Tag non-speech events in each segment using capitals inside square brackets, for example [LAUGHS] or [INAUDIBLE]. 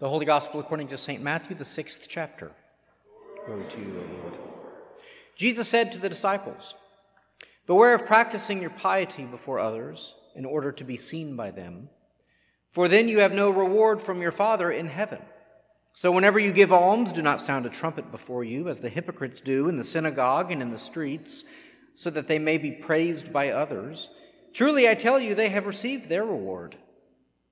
The Holy Gospel according to St. Matthew, the sixth chapter. Glory to you, O Lord. Jesus said to the disciples, Beware of practicing your piety before others in order to be seen by them, for then you have no reward from your Father in heaven. So whenever you give alms, do not sound a trumpet before you, as the hypocrites do in the synagogue and in the streets, so that they may be praised by others. Truly, I tell you, they have received their reward.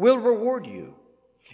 will reward you.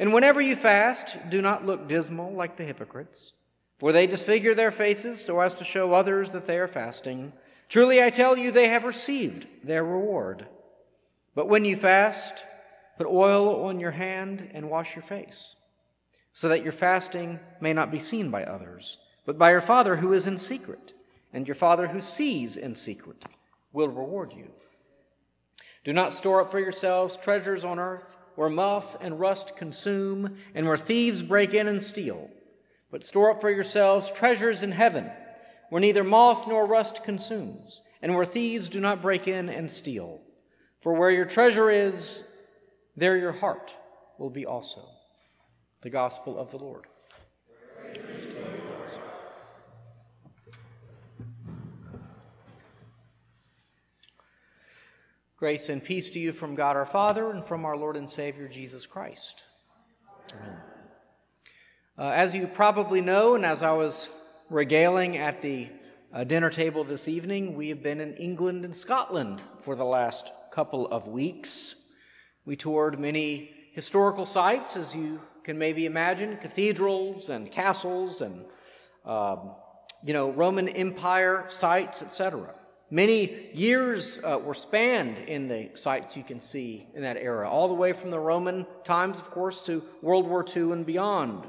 And whenever you fast, do not look dismal like the hypocrites, for they disfigure their faces so as to show others that they are fasting. Truly I tell you, they have received their reward. But when you fast, put oil on your hand and wash your face, so that your fasting may not be seen by others, but by your Father who is in secret. And your Father who sees in secret will reward you. Do not store up for yourselves treasures on earth where moth and rust consume, and where thieves break in and steal. But store up for yourselves treasures in heaven, where neither moth nor rust consumes, and where thieves do not break in and steal. For where your treasure is, there your heart will be also. The Gospel of the Lord. Grace and peace to you from God our Father and from our Lord and Savior Jesus Christ. Amen. Uh, as you probably know, and as I was regaling at the uh, dinner table this evening, we have been in England and Scotland for the last couple of weeks. We toured many historical sites, as you can maybe imagine cathedrals and castles and, um, you know, Roman Empire sites, etc. Many years uh, were spanned in the sites you can see in that era, all the way from the Roman times, of course, to World War II and beyond.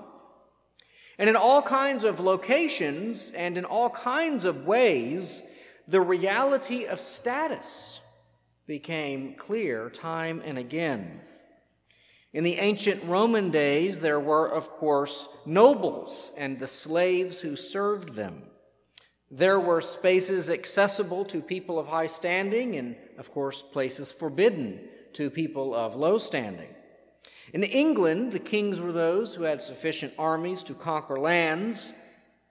And in all kinds of locations and in all kinds of ways, the reality of status became clear time and again. In the ancient Roman days, there were, of course, nobles and the slaves who served them. There were spaces accessible to people of high standing, and of course, places forbidden to people of low standing. In England, the kings were those who had sufficient armies to conquer lands,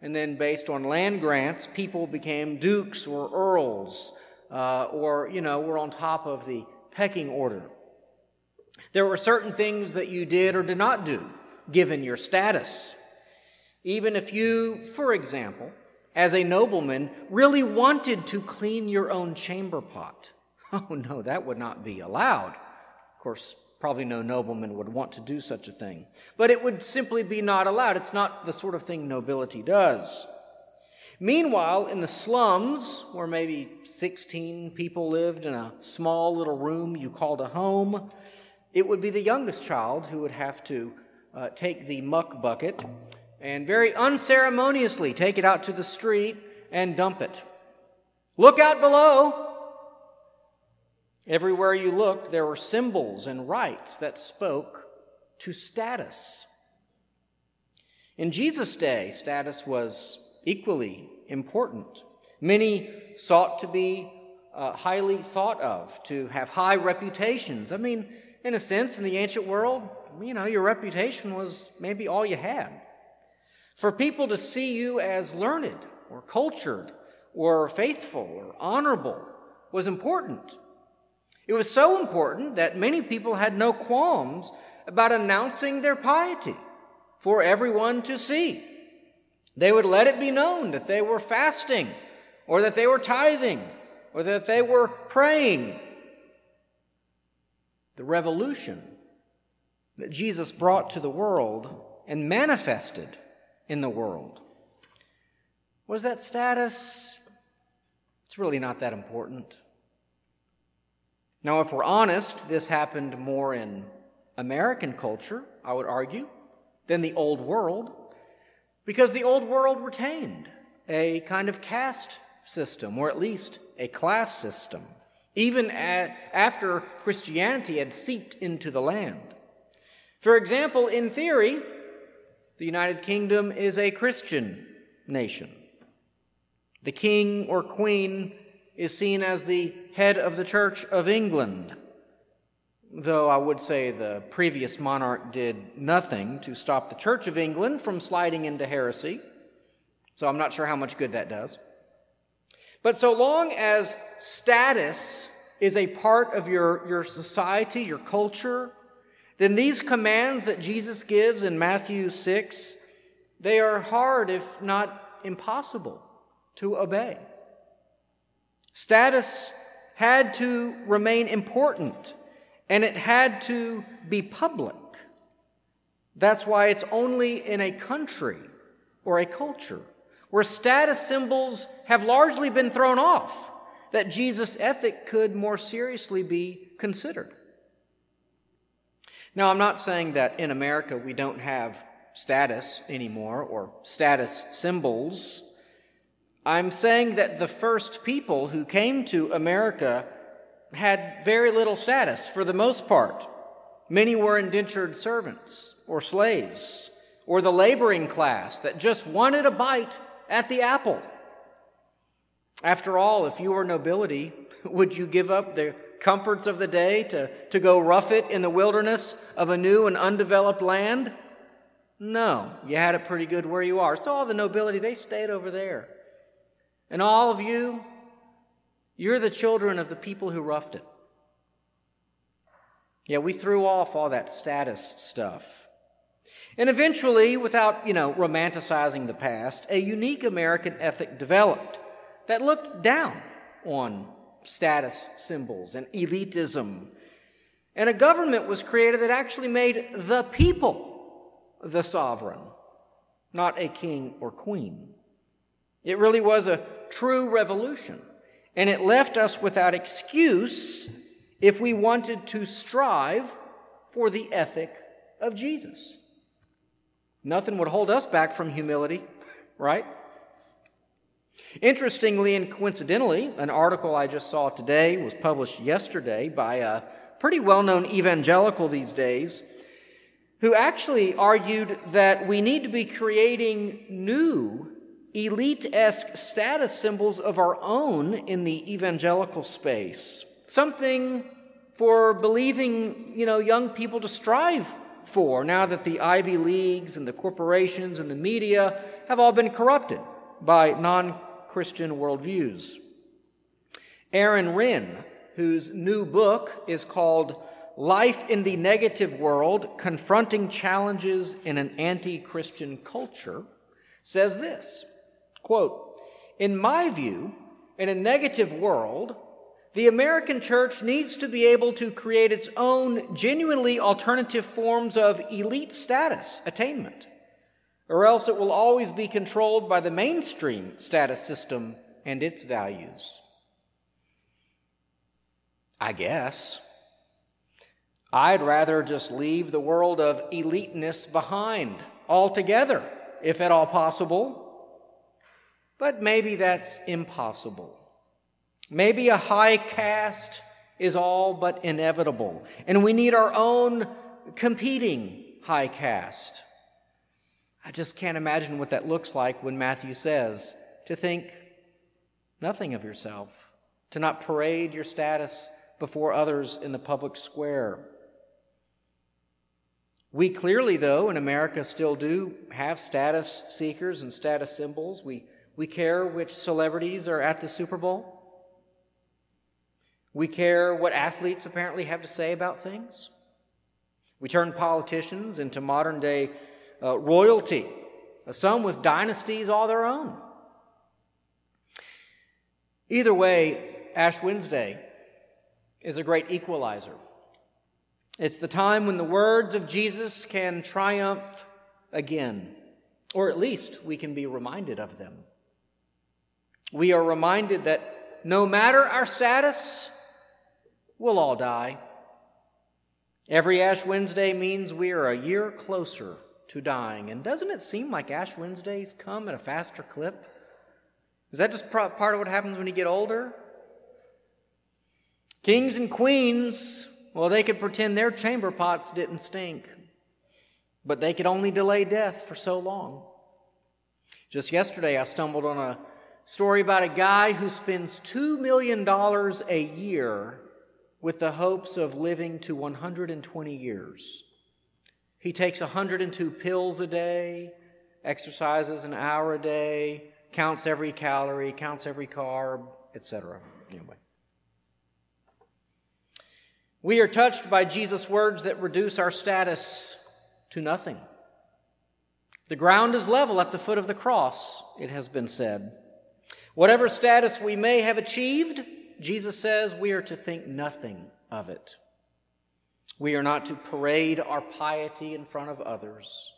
and then, based on land grants, people became dukes or earls, uh, or, you know, were on top of the pecking order. There were certain things that you did or did not do, given your status. Even if you, for example, as a nobleman, really wanted to clean your own chamber pot. [LAUGHS] Oh no, that would not be allowed. Of course, probably no nobleman would want to do such a thing. But it would simply be not allowed. It's not the sort of thing nobility does. Meanwhile, in the slums, where maybe 16 people lived in a small little room you called a home, it would be the youngest child who would have to uh, take the muck bucket and very unceremoniously take it out to the street and dump it. Look out below! Everywhere you looked, there were symbols and rites that spoke to status. In Jesus' day, status was equally important. Many sought to be uh, highly thought of, to have high reputations. I mean, in a sense, in the ancient world, you know, your reputation was maybe all you had. For people to see you as learned or cultured or faithful or honorable was important. It was so important that many people had no qualms about announcing their piety for everyone to see. They would let it be known that they were fasting or that they were tithing or that they were praying. The revolution that Jesus brought to the world and manifested in the world. Was that status? It's really not that important. Now, if we're honest, this happened more in American culture, I would argue, than the old world because the old world retained a kind of caste system, or at least a class system, even after Christianity had seeped into the land. For example, in theory, the United Kingdom is a Christian nation. The king or queen is seen as the head of the Church of England, though I would say the previous monarch did nothing to stop the Church of England from sliding into heresy. So I'm not sure how much good that does. But so long as status is a part of your, your society, your culture, then these commands that Jesus gives in Matthew 6, they are hard, if not impossible, to obey. Status had to remain important, and it had to be public. That's why it's only in a country or a culture where status symbols have largely been thrown off that Jesus' ethic could more seriously be considered. Now, I'm not saying that in America we don't have status anymore or status symbols. I'm saying that the first people who came to America had very little status for the most part. Many were indentured servants or slaves or the laboring class that just wanted a bite at the apple. After all, if you were nobility, [LAUGHS] would you give up the comforts of the day to, to go rough it in the wilderness of a new and undeveloped land? No, you had it pretty good where you are. So all the nobility, they stayed over there. And all of you, you're the children of the people who roughed it. Yeah, we threw off all that status stuff. And eventually, without, you know, romanticizing the past, a unique American ethic developed that looked down on status symbols and elitism. And a government was created that actually made the people the sovereign, not a king or queen. It really was a true revolution, and it left us without excuse if we wanted to strive for the ethic of Jesus. Nothing would hold us back from humility, right? Interestingly and coincidentally, an article I just saw today was published yesterday by a pretty well known evangelical these days who actually argued that we need to be creating new elite esque status symbols of our own in the evangelical space. Something for believing, you know, young people to strive for now that the Ivy Leagues and the corporations and the media have all been corrupted by non Christian worldviews. Aaron Renn, whose new book is called Life in the Negative World Confronting Challenges in an Anti Christian Culture, says this quote, In my view, in a negative world, the American church needs to be able to create its own genuinely alternative forms of elite status attainment or else it will always be controlled by the mainstream status system and its values. I guess. I'd rather just leave the world of eliteness behind altogether, if at all possible. But maybe that's impossible. Maybe a high caste is all but inevitable, and we need our own competing high caste. I just can't imagine what that looks like when Matthew says to think nothing of yourself, to not parade your status before others in the public square. We clearly, though, in America still do have status seekers and status symbols. We, we care which celebrities are at the Super Bowl. We care what athletes apparently have to say about things. We turn politicians into modern day uh, royalty, some with dynasties all their own. Either way, Ash Wednesday is a great equalizer. It's the time when the words of Jesus can triumph again, or at least we can be reminded of them. We are reminded that no matter our status, we'll all die. Every Ash Wednesday means we are a year closer to dying. And doesn't it seem like Ash Wednesdays come at a faster clip? Is that just part of what happens when you get older? Kings and queens, well, they could pretend their chamber pots didn't stink, but they could only delay death for so long. Just yesterday, I stumbled on a story about a guy who spends $2 million a year with the hopes of living to 120 years. He takes 102 pills a day, exercises an hour a day, counts every calorie, counts every carb, etc. Anyway. We are touched by Jesus' words that reduce our status to nothing. The ground is level at the foot of the cross, it has been said. Whatever status we may have achieved, Jesus says we are to think nothing of it. We are not to parade our piety in front of others.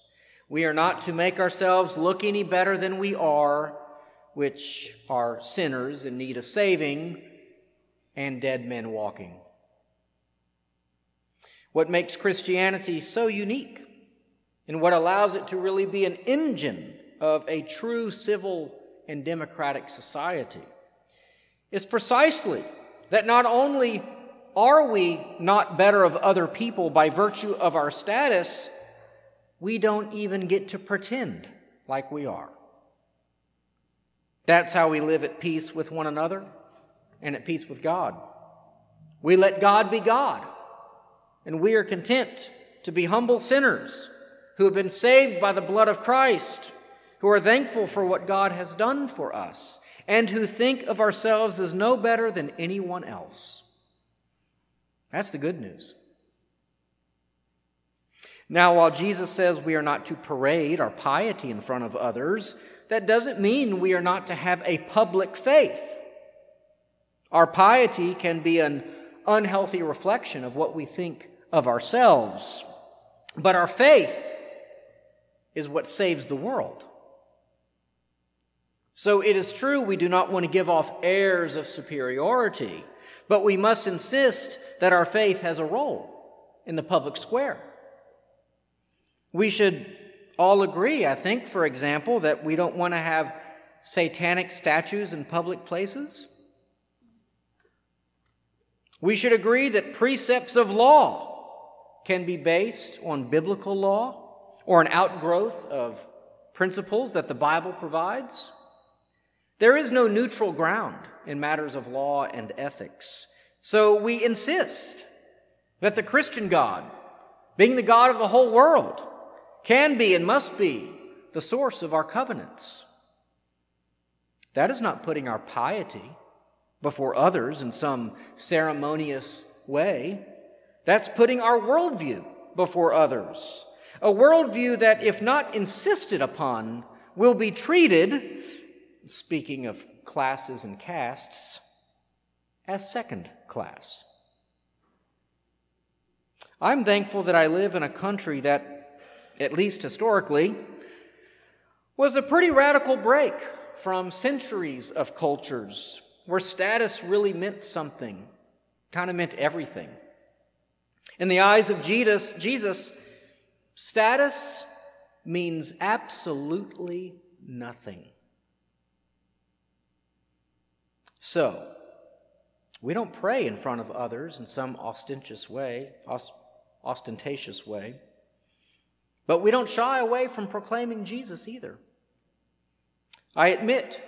We are not to make ourselves look any better than we are, which are sinners in need of saving and dead men walking. What makes Christianity so unique and what allows it to really be an engine of a true civil and democratic society is precisely that not only are we not better of other people by virtue of our status, we don't even get to pretend like we are. That's how we live at peace with one another and at peace with God. We let God be God, and we are content to be humble sinners who have been saved by the blood of Christ who are thankful for what God has done for us, and who think of ourselves as no better than anyone else. That's the good news. Now, while Jesus says we are not to parade our piety in front of others, that doesn't mean we are not to have a public faith. Our piety can be an unhealthy reflection of what we think of ourselves. But our faith is what saves the world. So it is true we do not want to give off airs of superiority, but we must insist that our faith has a role in the public square. We should all agree, I think, for example, that we don't want to have satanic statues in public places. We should agree that precepts of law can be based on biblical law or an outgrowth of principles that the Bible provides. There is no neutral ground in matters of law and ethics. So we insist that the Christian God, being the God of the whole world, can be and must be the source of our covenants. That is not putting our piety before others in some ceremonious way. That's putting our worldview before others. A worldview that, if not insisted upon, will be treated speaking of classes and castes, as second class. I'm thankful that I live in a country that, at least historically, was a pretty radical break from centuries of cultures where status really meant something, kind of meant everything. In the eyes of Jesus, Jesus, status means absolutely nothing. So, we don't pray in front of others in some ostentatious way, ostentatious way. But we don't shy away from proclaiming Jesus either. I admit,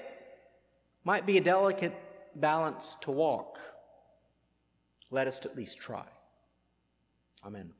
might be a delicate balance to walk. Let us at least try. Amen.